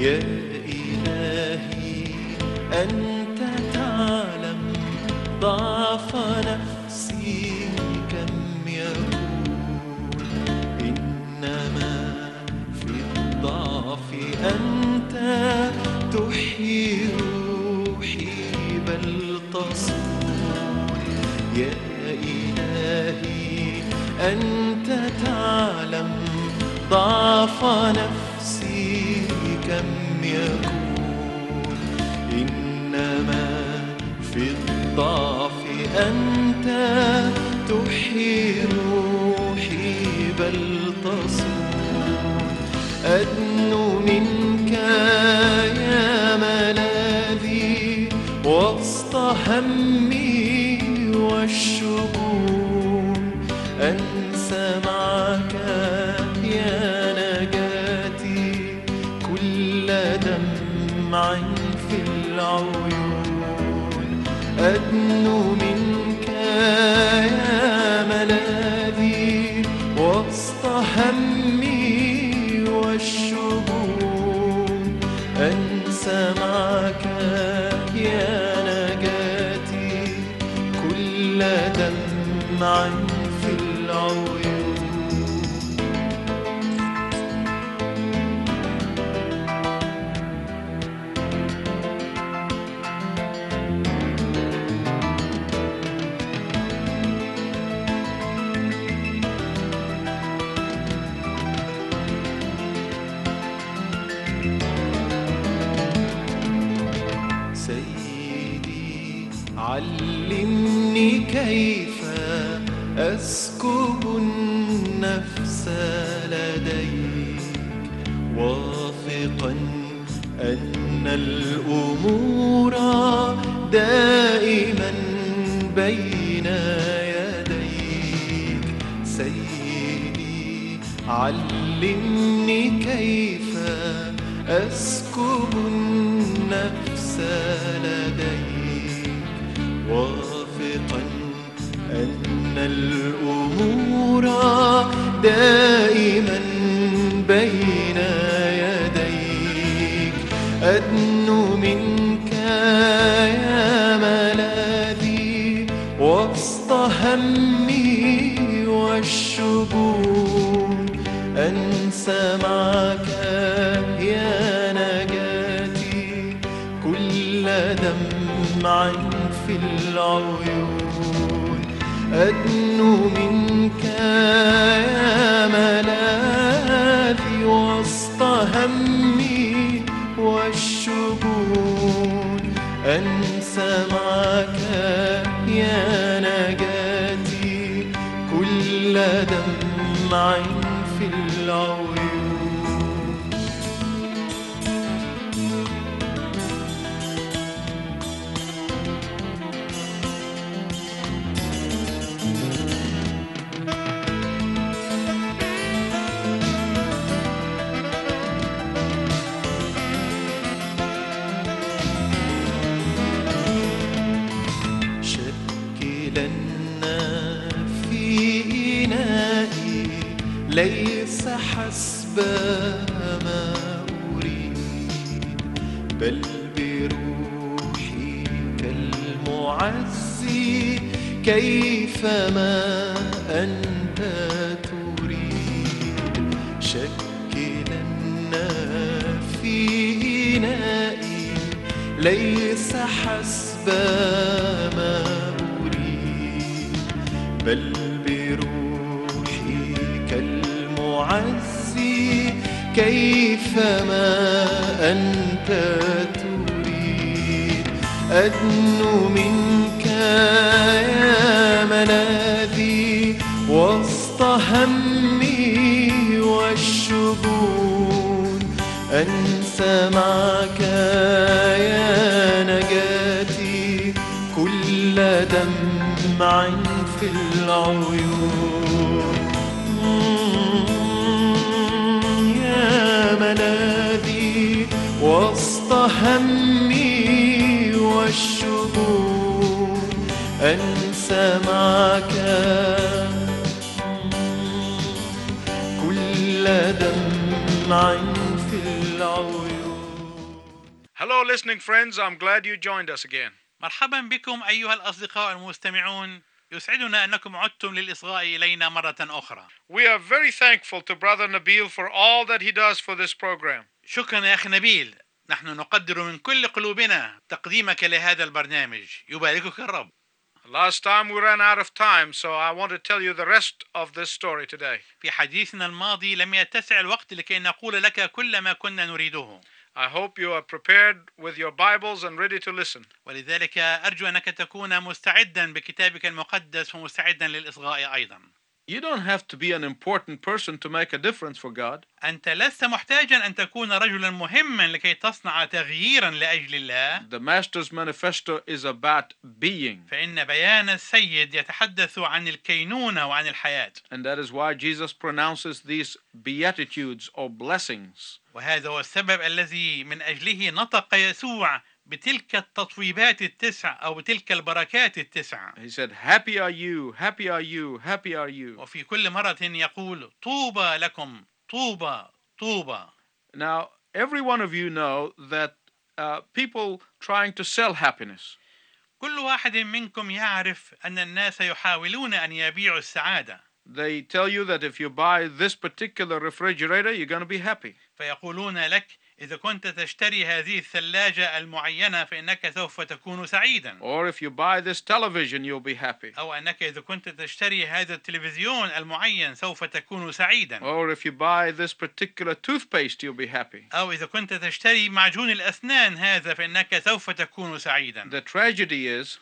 يا إلهي أنت شهيد أدنو منك يا ملاذي وسط همي والشجون. أنسى معك يا نجاتي كل دمع في العيون. أدنو منك يا ملاذي وسط همي أنسى معك يا نجاتي كل دمعي. تريد أدنو منك يا ملاذي وسط همي والشجون أنسى معك يا نجاتي كل دمع في العيون. الهم والشبور أنسى معك كل دمع في العيون Hello listening friends, I'm glad you joined us again. مرحبا بكم أيها الأصدقاء المستمعون يسعدنا أنكم عدتم للإصغاء إلينا مرة أخرى. We are very thankful to Brother Nabil for all that he does for this program. شكرا يا أخي نبيل نحن نقدر من كل قلوبنا تقديمك لهذا البرنامج يباركك الرب Last time we ran out of time, so I want to tell you the rest of this story today. في حديثنا الماضي لم يتسع الوقت لكي نقول لك كل ما كنا نريده I hope you are prepared with your Bibles and ready to listen. ولذلك أرجو أنك تكون مستعدا بكتابك المقدس ومستعدا للإصغاء أيضا You don't have to be an important person to make a difference for God. أنت لست محتاجا أن تكون رجلا مهما لكي تصنع تغييرا لأجل الله The Master's Manifesto is about being, فإن بيان السيد يتحدث عن الكينونة وعن الحياة and that is why Jesus pronounces these beatitudes or blessings. وهذا هو السبب الذي من أجله نطق يسوع بتلك التطويبات التسع أو بتلك البركات التسع He said, Happy are you, happy are you, happy are you. وفي كل مرة يقول طوبى لكم طوبى طوبى Now, every one of you know that uh, people trying to sell happiness, كل واحد منكم يعرف أن الناس يحاولون أن يبيعوا السعادة they tell you that if you buy this particular refrigerator, you're going to be happy. فيقولون لك إذا كنت تشتري هذه الثلاجة المعينة فإنك سوف تكون سعيدا Or if you buy this television, you'll be happy. أو أنك إذا كنت تشتري هذا التلفزيون المعين سوف تكون سعيدا Or if you buy this particular toothpaste, you'll be happy. أو إذا كنت تشتري معجون الأسنان هذا فإنك سوف تكون سعيدا The tragedy is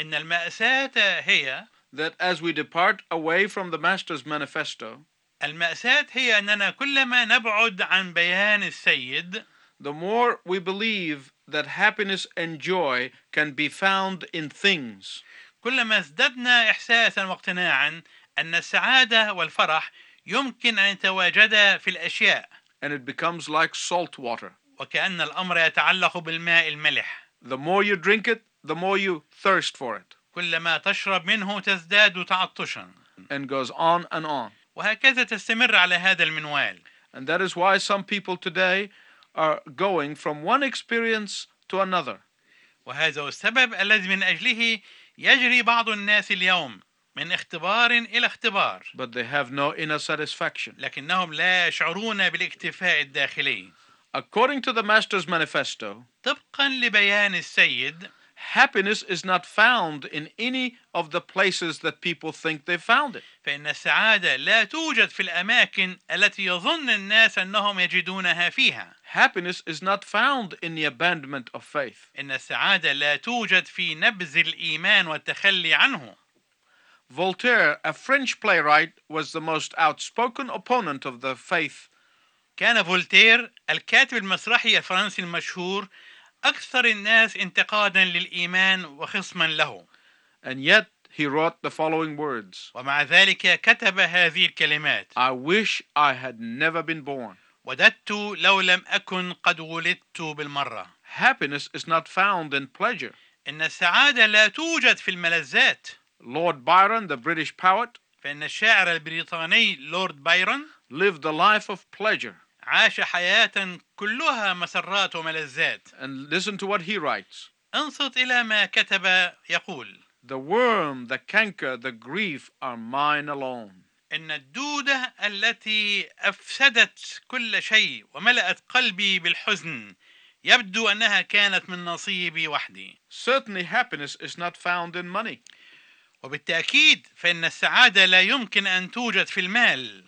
إن المأساة هي that as we depart away from the Master's manifesto, المأساة هي أننا كلما نبعد عن بيان السيد the more we believe that happiness and joy can be found in things. كلما ازددنا إحساسا واقتناعا أن السعادة والفرح يمكن أن يتواجدا في الأشياء and it becomes like salt water. وكأن الأمر يتعلق بالماء الملح The more you drink it, the more you thirst for it, كلما تشرب منه تزداد تعطشا and goes on and on. وهكذا تستمر على هذا المنوال And that is why some people today are going from one experience to another. وهذا هو السبب الذي من أجله يجري بعض الناس اليوم من اختبار إلى اختبار but they have no inner satisfaction. لكنهم لا يشعرون بالاكتفاء الداخلي According to the Master's Manifesto, طبقا لبيان السيد happiness is not found in any of the places that people think they found it. فإن السعادة لا توجد في الأماكن التي يظن الناس أنهم يجدونها فيها Happiness is not found in the abandonment of faith. إن السعادة لا توجد في نبذ الإيمان والتخلي عنه Voltaire, a French playwright, was the most outspoken opponent of the faith كان فولتير الكاتب المسرحي الفرنسي المشهور أكثر الناس انتقادا للإيمان وخصما له And yet he wrote the following words ومع ذلك كتب هذه الكلمات I wish I had never been born. وددت لو لم أكن قد ولدت بالمرة Happiness is not found in pleasure. إن السعادة لا توجد في الملذات Lord Byron, the British poet, فإن الشاعر البريطاني لورد بايرون lived a life of pleasure. عاش حياة كلها مسرات وملذات. And listen to what he writes. انصت إلى ما كتب يقول. The worm, the canker, the grief are mine alone. إن الدودة التي أفسدت كل شيء وملأت قلبي بالحزن يبدو أنها كانت من نصيبي وحدي. Certainly, happiness is not found in money. وبالتأكيد فإن السعادة لا يمكن أن توجد في المال.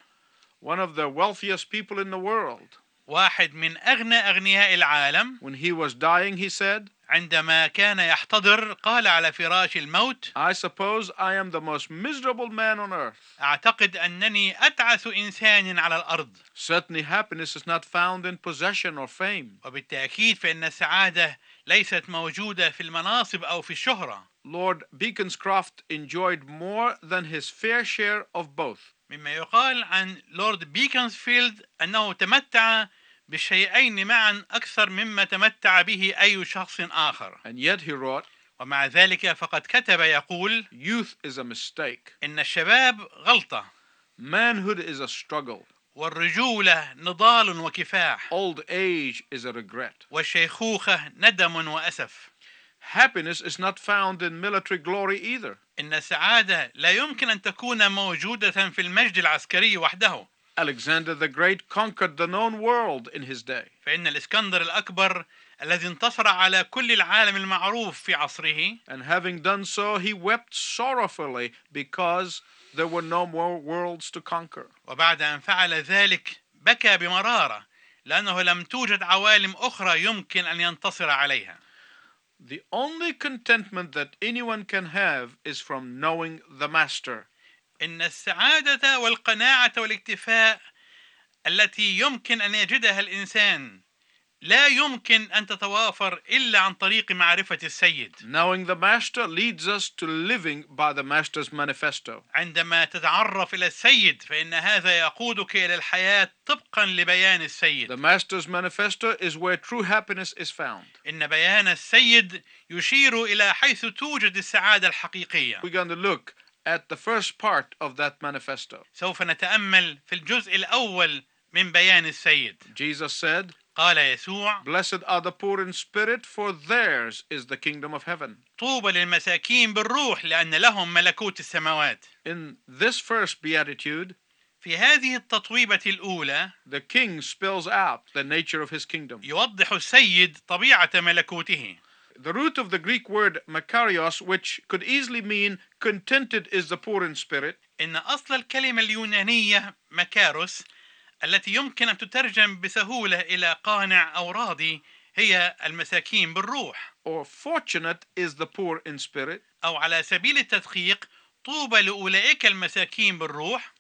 One of the wealthiest people in the world, واحد من أغنى أغنياء العالم when he was dying, he said, عندما كان يحتضر قال على فراش الموت I suppose I am the most miserable man on earth. أعتقد أنني أتعس إنسان على الأرض Certainly, happiness is not found in possession or fame. وبالتأكيد فإن السعادة ليست موجودة في المناصب أو في الشهرة Lord Beaconscroft enjoyed more than his fair share of both. مما يقال عن لورد بيكنسفيلد أنه تمتع بالشيئين معا أكثر مما تمتع به أي شخص آخر And yet, he wrote, ومع ذلك فقد كتب يقول Youth is a mistake. إن الشباب غلطة Manhood is a struggle. والرجولة نضال وكفاح Old age is a regret. والشيخوخة ندم وأسف Happiness is not found in military glory either. إن السعادة لا يمكن أن تكون موجودة في المجد العسكري وحده Alexander the Great conquered the known world in his day. فإن الإسكندر الأكبر الذي انتصر على كل العالم المعروف في عصره And having done so, he wept sorrowfully because there were no more worlds to conquer. وبعد أن فعل ذلك بكى بمرارة لأنه لم توجد عوالم أخرى يمكن أن ينتصر عليها The only contentment that anyone can have is from knowing the Master. إن السعادة والقناعة والاكتفاء التي يمكن أن يجدها الإنسان لا يمكن أن تتوافر إلا عن طريق معرفة السيد Knowing the Master leads us to living by the Master's manifesto. عندما تتعرف إلى السيد فإن هذا يقودك إلى الحياة طبقا لبيان السيد The Master's manifesto is where true happiness is found. إن بيان السيد يشير إلى حيث توجد السعادة الحقيقية We're going to look at the first part of that manifesto. سوف نتأمل في الجزء الأول من بيان السيد Jesus said, قال يسوع Blessed are the poor in spirit, for theirs is the kingdom of heaven. طوبى للمساكين بالروح لأن لهم ملكوت السماوات In this first beatitude, في هذه التطويبة الأولى the king spells out the nature of his kingdom. يوضح السيد طبيعة ملكوته The root of the Greek word makarios, which could easily mean contented is the poor in spirit, إن أصل الكلمة اليونانية مكاروس التي يمكن أن تترجم بسهولة إلى قانع أو راضي هي المساكين بالروح or fortunate is the poor in spirit, أو على سبيل التدقيق طوبى لأولئك المساكين بالروح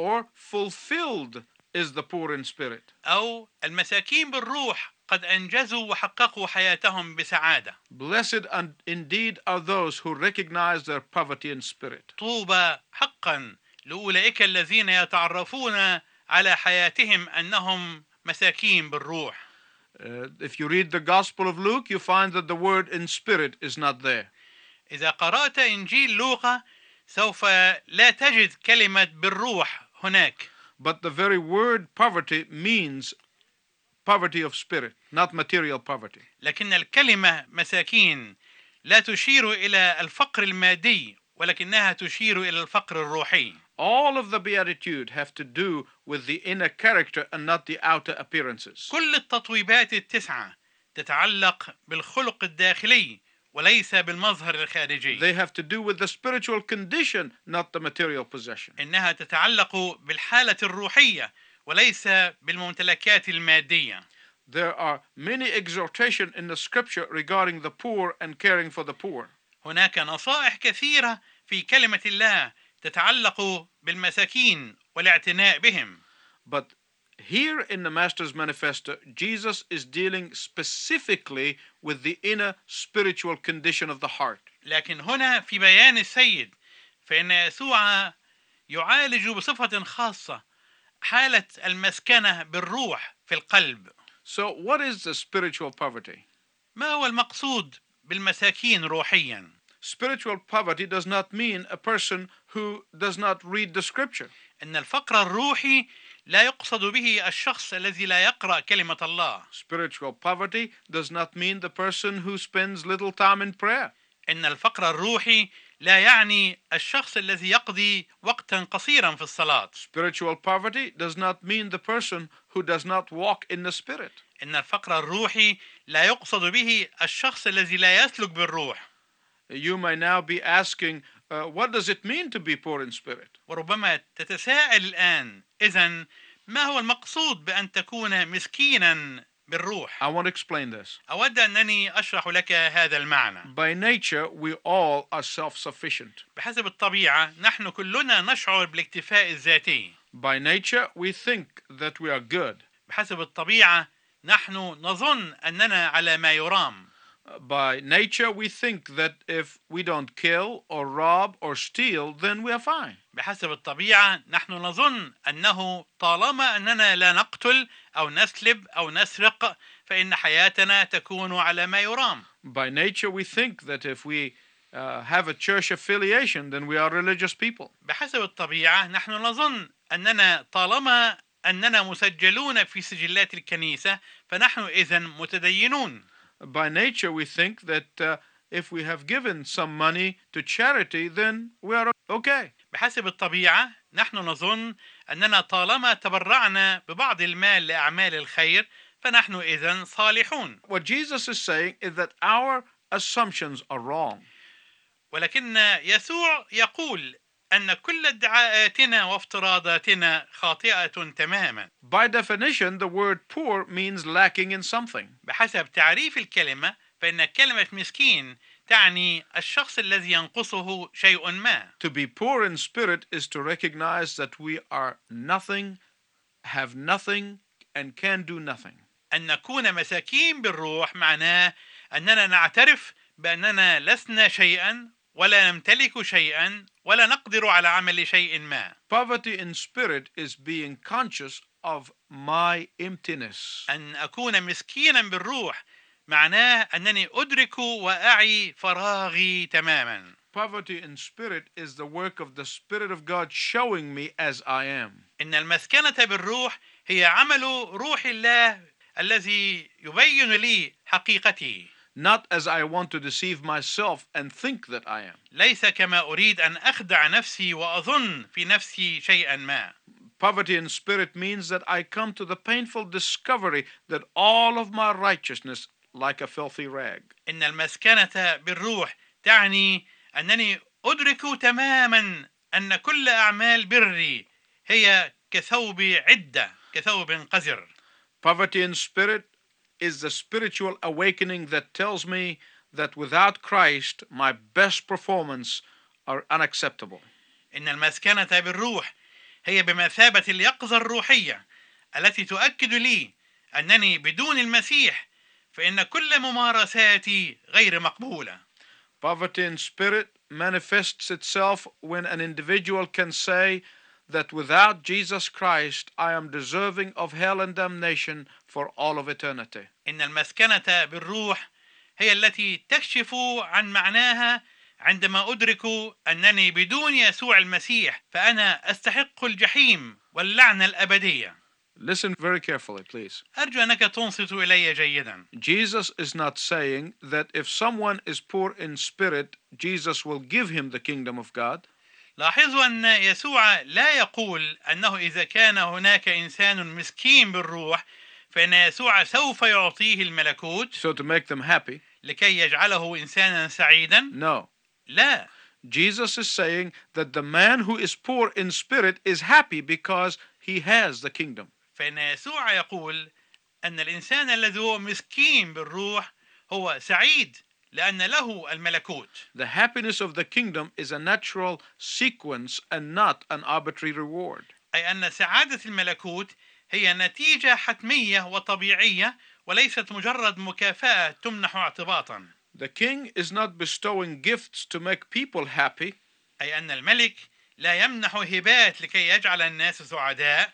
or fulfilled is the poor in spirit. أو المساكين بالروح قد أنجزوا وحققوا حياتهم بسعادة Blessed and indeed are those who recognize their poverty in spirit. طوبى حقا لأولئك الذين يتعرفون على حياتهم أنهم مساكين بالروح Uh, if you read the Gospel of Luke, you find that the word in spirit is not there. إذا قرأت إنجيل لوقا سوف لا تجد كلمة بالروح هناك But the very word poverty means poverty of spirit, not material poverty. لكن الكلمة مساكين لا تشير إلى الفقر المادي ولكنها تشير إلى الفقر الروحي All of the Beatitude have to do with the inner character and not the outer appearances. كل التطويبات التسعة تتعلق بالخلق الداخلي وليس بالمظهر الخارجي They have to do with the spiritual condition, not the material possession. إنها تتعلق بالحالة الروحية وليس بالممتلكات المادية There are many exhortation in the scripture regarding the poor and caring for the poor. هناك نصائح كثيرة في كلمة الله تتعلق بالمساكين والاعتناء بهم But here in the Master's Manifesto, Jesus is dealing specifically with the inner spiritual condition of the heart. لكن هنا في بيان السيد فإن يسوع يعالج بصفة خاصة حالة المسكنة بالروح في القلب So, what is the spiritual poverty? ما هو المقصود بالمساكين روحيا Spiritual poverty does not mean a person who does not read the scripture. ان الفقر الروحي لا يقصد به الشخص الذي لا يقرا كلمه الله Spiritual poverty does not mean the person who spends little time in prayer. ان الفقر الروحي لا يعني الشخص الذي يقضي وقتا قصيرا في الصلاه Spiritual poverty does not mean the person who does not walk in the spirit. ان الفقر الروحي لا يقصد به الشخص الذي لا يسلك بالروح You may now be asking, uh, what does it mean to be poor in spirit? وربما تتساءل الآن اذا ما هو المقصود بأن تكون مسكينا بالروح I want to explain this. أود أنني أشرح لك هذا المعنى By nature, we all are self sufficient. بحسب الطبيعة نحن كلنا نشعر بالاكتفاء الذاتي By nature, we think that we are good. بحسب الطبيعة نحن نظن أننا على ما يرام By nature, we think that if we don't kill or rob or steal, then we are fine. بحسب الطبيعة نحن نظن أنه طالما أننا لا نقتل أو نسلب أو نسرق فإن حياتنا تكون على ما يرام By nature, we think that if we uh, have a church affiliation, then we are religious people. بحسب الطبيعة نحن نظن أننا طالما أننا مسجلون في سجلات الكنيسة فنحن إذا متدينون By nature, we think that uh, if we have given some money to charity, then we are okay. بحسب الطبيعة نحن نظن أننا طالما تبرعنا ببعض المال لأعمال الخير فنحن إذا صالحون What Jesus is saying is that our assumptions are wrong. ولكن يسوع يقول أن كل ادعاءاتنا وافتراضاتنا خاطئة تماما By definition, the word poor means lacking in something. بحسب تعريف الكلمة فإن كلمة مسكين تعني الشخص الذي ينقصه شيء ما To be poor in spirit is to recognize that we are nothing, have nothing, and can do nothing. أن نكون مساكين بالروح معناه أننا نعترف بأننا لسنا شيئا ولا نمتلك شيئا ولا نقدر على عمل شيء ما Poverty in spirit is being conscious of my emptiness. أن أكون مسكينا بالروح معناه أنني أدرك وأعي فراغي تماما Poverty in spirit is the work of the Spirit of God showing me as I am. إن المسكنة بالروح هي عمل روح الله الذي يبين لي حقيقتي Not as I want to deceive myself and think that I am. ليس كما أريد أن أخدع نفسي وأظن في نفسي شيئا ما Poverty in spirit means that I come to the painful discovery that all of my righteousness, like a filthy rag, إن المسكنة بالروح تعني أنني أدرك تماما أن كل أعمال بري هي كثوب عدة كثوب قذر Poverty in spirit is the spiritual awakening that tells me that without Christ, my best performance are unacceptable. إن المسكنة بالروح هي بمثابة اليقظة الروحية التي تؤكد لي أنني بدون المسيح فإن كل ممارساتي غير مقبولة Poverty in spirit manifests itself when an individual can say that without Jesus Christ, I am deserving of hell and damnation for all of eternity. إن المسكنة بالروح هي التي تكشف عن معناها عندما أدرك أنني بدون يسوع المسيح فأنا أستحق الجحيم واللعنة الأبدية Listen very carefully, please. أرجو أنك تنصت إلي جيدا Jesus is not saying that if someone is poor in spirit, Jesus will give him the kingdom of God. لاحظوا أن يسوع لا يقول أنه إذا كان هناك إنسان مسكين بالروح فإن يسوع سوف يعطيه الملكوت So to make them happy. لكي يجعله إنسانا سعيدا No. لا Jesus is saying that the man who is poor in spirit is happy because he has the kingdom. فإن يسوع يقول أن الإنسان الذي هو مسكين بالروح هو سعيد لأن له الملكوت The happiness of the kingdom is a natural sequence and not an arbitrary reward. أي أن سعادة الملكوت هي نتيجة حتمية وطبيعية وليست مجرد مكافأة تمنح اعتباطا The king is not bestowing gifts to make people happy, أي أن الملك لا يمنح هبات لكي يجعل الناس سعداء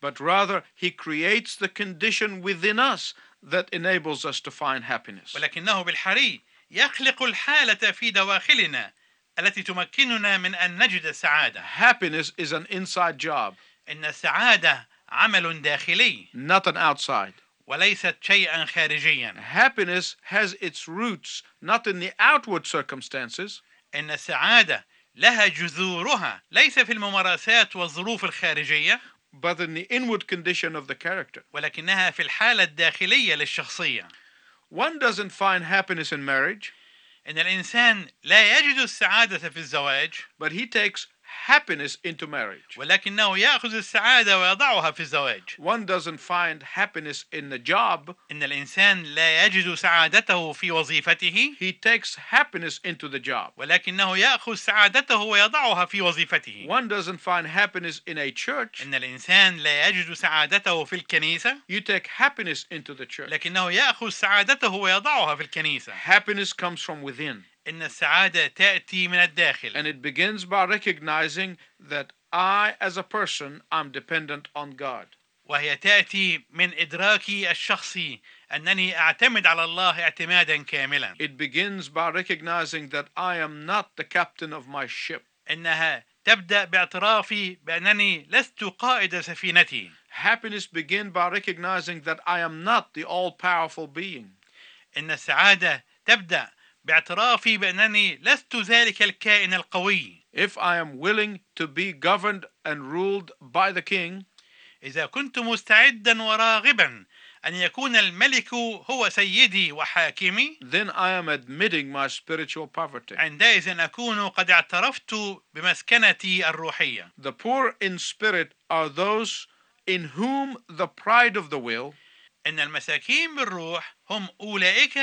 but rather he creates the condition within us that enables us to find happiness. ولكنه بالحري يخلق الحالة في دواخلنا التي تمكننا من أن نجد السعادة Happiness is an inside job, إن السعادة عمل داخلي not an outside. وليست شيئا خارجيا Happiness has its roots not in the outward circumstances, إن السعادة لها جذورها ليس في الممارسات والظروف الخارجية but in the inward condition of the character. ولكنها في الحالة الداخلية للشخصية One doesn't find happiness in marriage, إن الإنسان لا يجد السعادة في الزواج but he takes happiness into marriage. ولكنه يأخذ السعادة ويضعها في الزواج One doesn't find happiness in the job, إن الإنسان لا يجد سعادته في وظيفته he takes happiness into the job. ولكنه يأخذ سعادته ويضعها في وظيفته One doesn't find happiness in a church, إن الإنسان لا يجد سعادته في الكنيسة you take happiness into the church. لكنه يأخذ سعادته ويضعها في الكنيسة Happiness comes from within, إن السعادة تأتي من الداخل and it begins by recognizing that I, as a person, I'm dependent on God. وهي تأتي من إدراكي الشخصي أنني أعتمد على الله اعتمادا كاملا It begins by recognizing that I am not the captain of my ship. إنها تبدأ باعترافي بأنني لست قائد سفينتي Happiness begins by recognizing that I am not the all powerful being. إن السعادة تبدأ باعترافي بأنني لست ذلك الكائن القوي. If I am willing to be governed and ruled by the king, إذا كنت مستعدا وراغبا أن يكون الملك هو سيدي وحاكمي then I am admitting my spiritual poverty. عندئذ أكون قد اعترفت بمسكنتي الروحية. The poor in spirit are those in whom the pride of the will. إن المساكين بالروح هم أولئك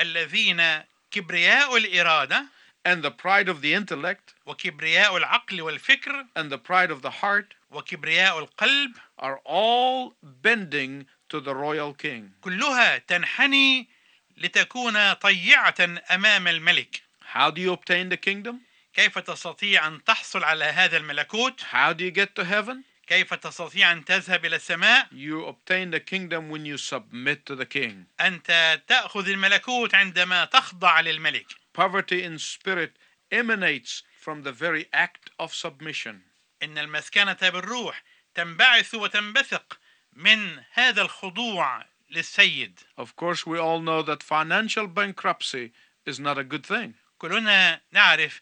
الذين كبرياء الإرادة and the pride of the intellect وكبرياء العقل والفكر and the pride of the heart وكبرياء القلب are all bending to the royal king. كلها تنحني لتكون طيعة أمام الملك How do you obtain the kingdom? كيف تستطيع أن تحصل على هذا الملكوت How do you get to heaven? كيف تستطيع أن تذهب إلى السماء You obtain the kingdom when you submit to the king. أنت تأخذ الملكوت عندما تخضع للملك Poverty in spirit emanates from the very act of submission. إن المسكنة بالروح تنبعث وتنبثق من هذا الخضوع للسيد Of course, we all know that financial bankruptcy is not a good thing. كلنا نعرف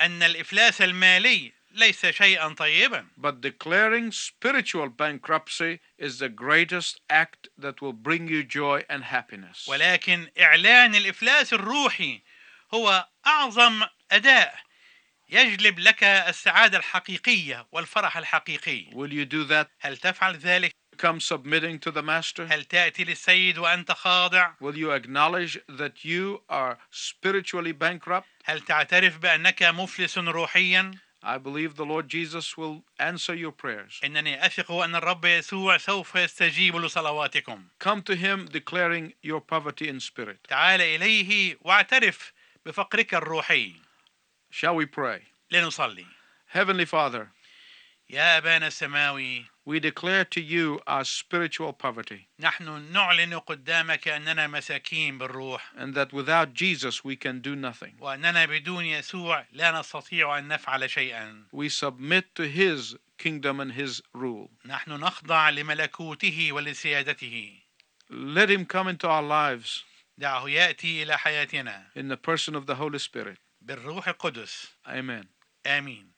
أن الإفلاس المالي ليس شيئا طيبا But declaring spiritual bankruptcy is the greatest act that will bring you joy and happiness. ولكن إعلان الإفلاس الروحي هو أعظم أداء يجلب لك السعادة الحقيقية والفرح الحقيقي Will you do that? هل تفعل ذلك؟ Come submitting to the master? هل تأتي للسيد وأنت خاضع؟ Will you acknowledge that you are spiritually bankrupt? هل تعترف بأنك مفلس روحيا؟ I believe the Lord Jesus will answer your prayers. إنني أثق أن الرب يسوع سوف يستجيب لصلواتكم Come to Him declaring your poverty in spirit. تعال إليه واعترف بفقرك الروحي Shall we pray? لنصلي Heavenly Father, يا أبانا السماوي we declare to you our spiritual poverty نحن نعلن قدامك أننا مساكين بالروح and that without Jesus we can do nothing. وأننا بدون يسوع لا نستطيع أن نفعل شيئا We submit to His kingdom and His rule. نحن نخضع لملكوته ولسيادته Let Him come into our lives دعه يأتي إلى حياتنا in the person of the Holy Spirit. بالروح القدس Amen. آمين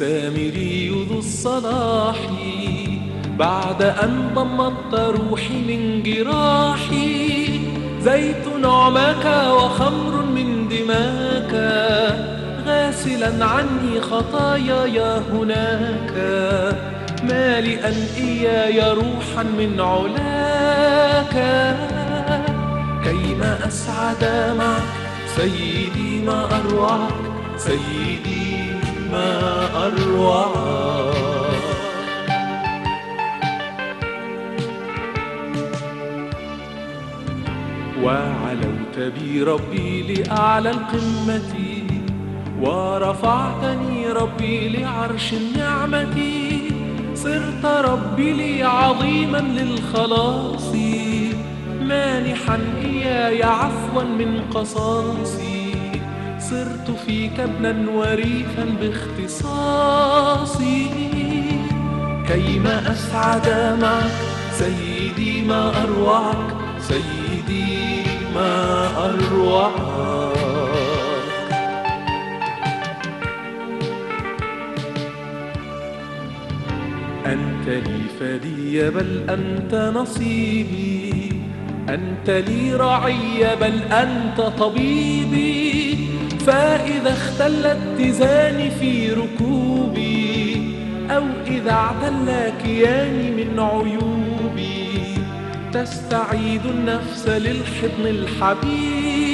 ربي السامري ذو الصلاح. بعد أن ضمدت روحي من جراحي زيت نعمك وخمر من دماك. غاسلا عني خطاياي هناك. مالئا إياي روحا من علاك. كيما أسعد معك سيدي ما أروعك سيدي ما أروعك وعلوت بي ربي لأعلى القمة ورفعتني ربي لعرش النعمة. صرت ربي لي عظيما للخلاص مانحا إياي عفوا من قصاصي. صرت فيك ابنا وريثا باختصاصي. كيما أسعد معك سيدي ما أروعك سيدي ما أروعك. أنت لي فدي بل أنت نصيبي. أنت لي رعي بل أنت طبيبي. فإذا اختل اتزاني في ركوبي أو إذا اعتل كياني من عيوبي تستعيد النفس للحضن الحبيبي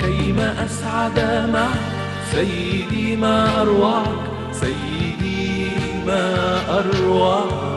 كيما أسعد معك سيدي ما أروعك سيدي ما أروعك.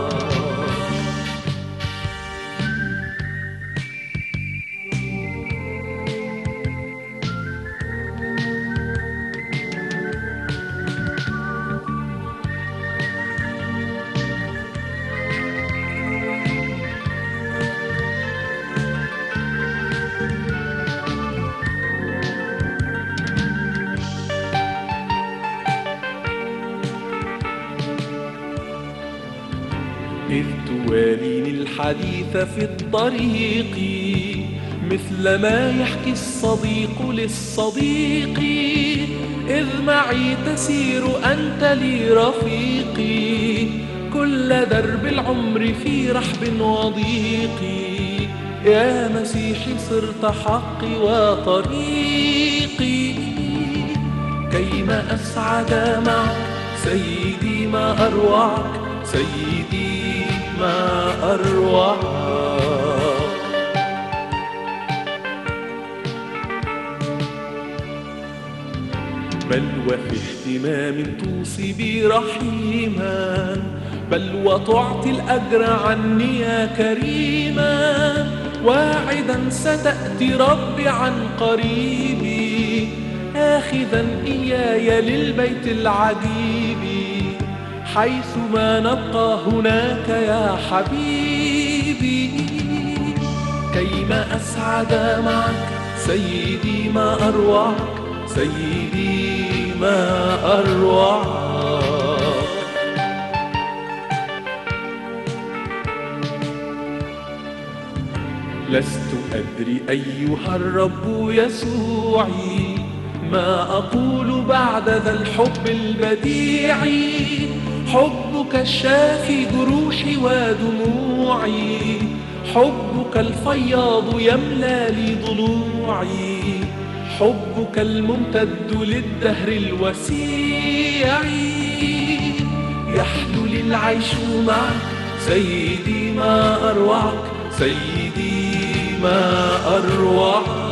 الحديث في الطريق مثل ما يحكي الصديق للصديق. إذ معي تسير أنت لي رفيقي كل درب العمر في رحب وضيق. يا مسيحي صرت حقي وطريقي كيما أسعد معك سيدي ما أروعك. سيدي بل وفي اهتمام توصي بي رحيما. بل وتعطي الأجر عني يا كريما. واعدا ستأتي ربي عن قريبي. آخذا إياي للبيت العجيب حيث ما نبقى هناك يا حبيبي. كيما أسعد معك سيدي ما أروعك سيدي ما أروعك. لست أدري أيها الرب يسوعي ما أقول بعد ذا الحب البديع حبك الشافي جروحي ودموعي حبك الفياض يملى لي ضلوعي حبك الممتد للدهر الوسيع. يحلو لي العيش معك سيدي ما أروعك سيدي ما أروعك.